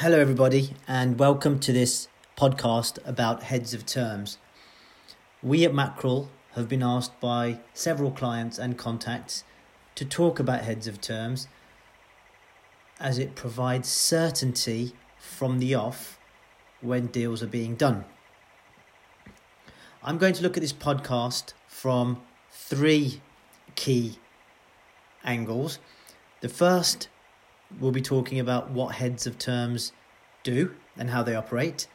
Hello, everybody, and welcome to this podcast about heads of terms. We at Mackerel have been asked by several clients and contacts to talk about heads of terms as it provides certainty from the off when deals are being done. I'm going to look at this podcast from three key angles. The first, we'll be talking about what heads of terms do and how they operate.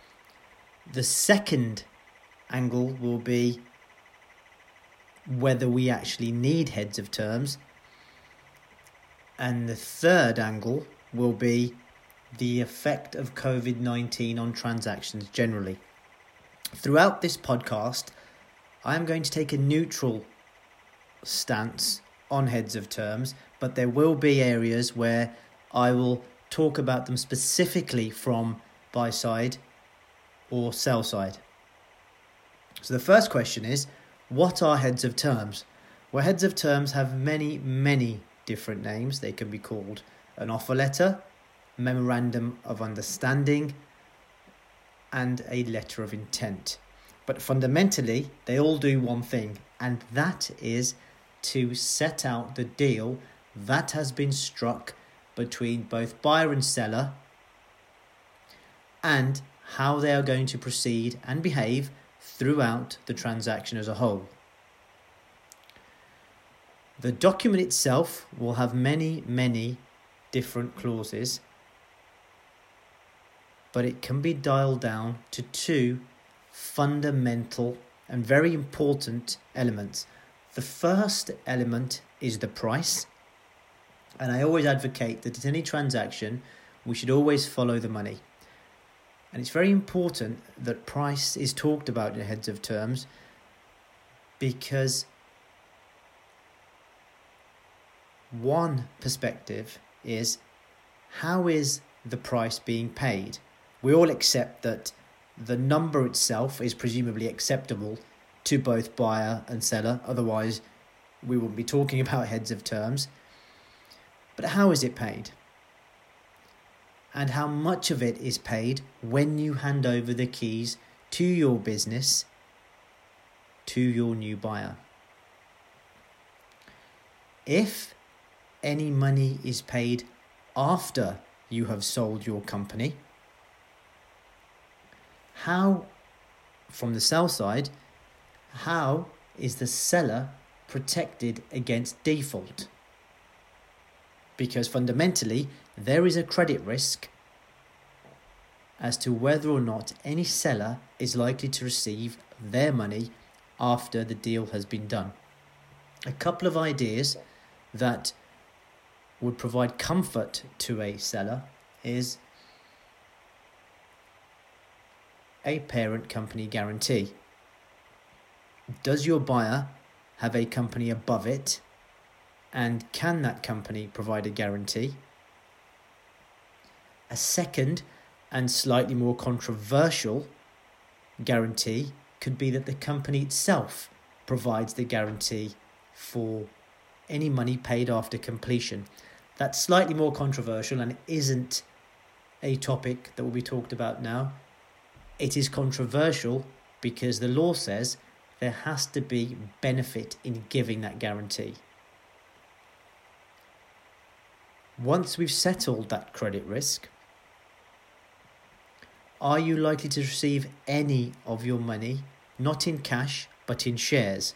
The second angle will be whether we actually need heads of terms. And the third angle will be the effect of COVID 19 on transactions generally. Throughout this podcast, I am going to take a neutral stance on heads of terms, but there will be areas where I will talk about them specifically from buy side or sell side. So the first question is what are heads of terms? Well, heads of terms have many, many different names. They can be called an offer letter, memorandum of understanding, and a letter of intent. But fundamentally, they all do one thing, and that is to set out the deal that has been struck between both buyer and seller and how they are going to proceed and behave throughout the transaction as a whole. The document itself will have many, many different clauses but it can be dialed down to two fundamental and very important elements. The first element is the price, and I always advocate that at any transaction, we should always follow the money. And it's very important that price is talked about in heads of terms because one perspective is how is the price being paid? we all accept that the number itself is presumably acceptable to both buyer and seller, otherwise, we wouldn't be talking about heads of terms. But how is it paid? And how much of it is paid when you hand over the keys to your business to your new buyer? If any money is paid after you have sold your company, how, from the sell side, how is the seller protected against default? Because fundamentally, there is a credit risk as to whether or not any seller is likely to receive their money after the deal has been done. A couple of ideas that would provide comfort to a seller is a parent company guarantee. Does your buyer have a company above it? And can that company provide a guarantee? A second and slightly more controversial guarantee could be that the company itself provides the guarantee for any money paid after completion. That's slightly more controversial and isn't a topic that will be talked about now. It is controversial because the law says there has to be benefit in giving that guarantee. Once we've settled that credit risk, are you likely to receive any of your money, not in cash, but in shares?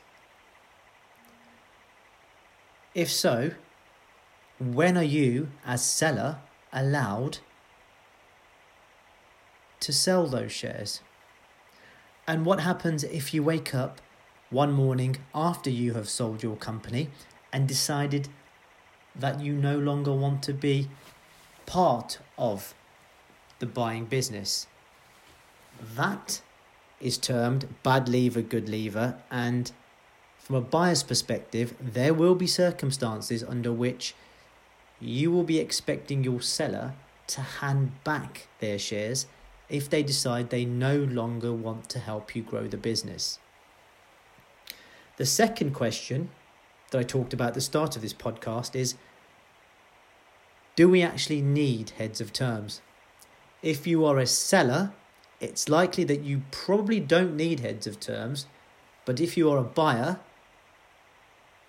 If so, when are you, as seller, allowed to sell those shares? And what happens if you wake up one morning after you have sold your company and decided that you no longer want to be part of the buying business? That is termed bad leaver, good leaver, and from a buyer's perspective, there will be circumstances under which you will be expecting your seller to hand back their shares if they decide they no longer want to help you grow the business. The second question that I talked about at the start of this podcast is Do we actually need heads of terms? If you are a seller, it's likely that you probably don't need heads of terms, but if you are a buyer,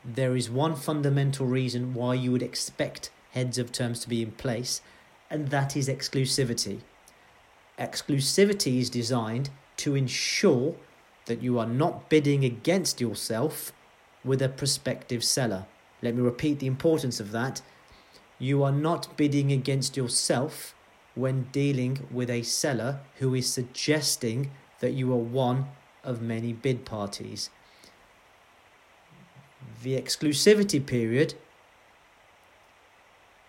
there is one fundamental reason why you would expect heads of terms to be in place, and that is exclusivity. Exclusivity is designed to ensure that you are not bidding against yourself with a prospective seller. Let me repeat the importance of that. You are not bidding against yourself when dealing with a seller who is suggesting that you are one of many bid parties. The exclusivity period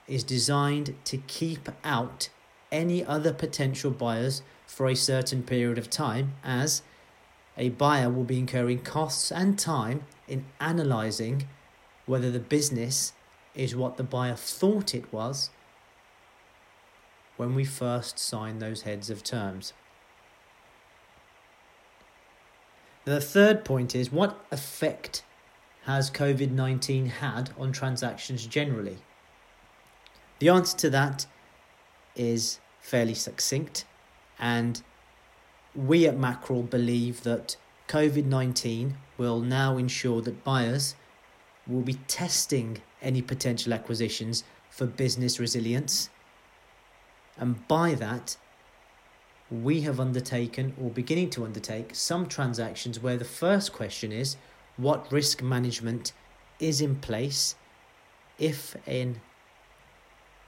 is designed to keep out any other potential buyers for a certain period of time, as a buyer will be incurring costs and time in analysing whether the business is what the buyer thought it was when we first signed those heads of terms. The third point is what effect has COVID 19 had on transactions generally? The answer to that is fairly succinct, and we at Mackerel believe that COVID 19 will now ensure that buyers will be testing any potential acquisitions for business resilience. And by that, we have undertaken or beginning to undertake some transactions where the first question is what risk management is in place if in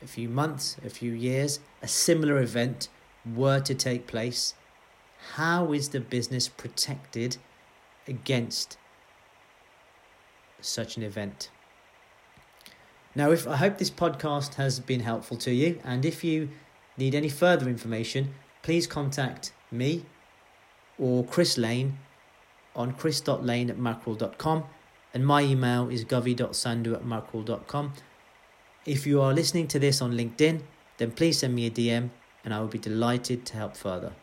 a few months, a few years, a similar event were to take place, how is the business protected against such an event? Now, if I hope this podcast has been helpful to you, and if you need any further information, please contact me or Chris Lane on chris.lane at mackerel.com and my email is govy.sandu at mackerel.com. If you are listening to this on LinkedIn, then please send me a DM and I will be delighted to help further.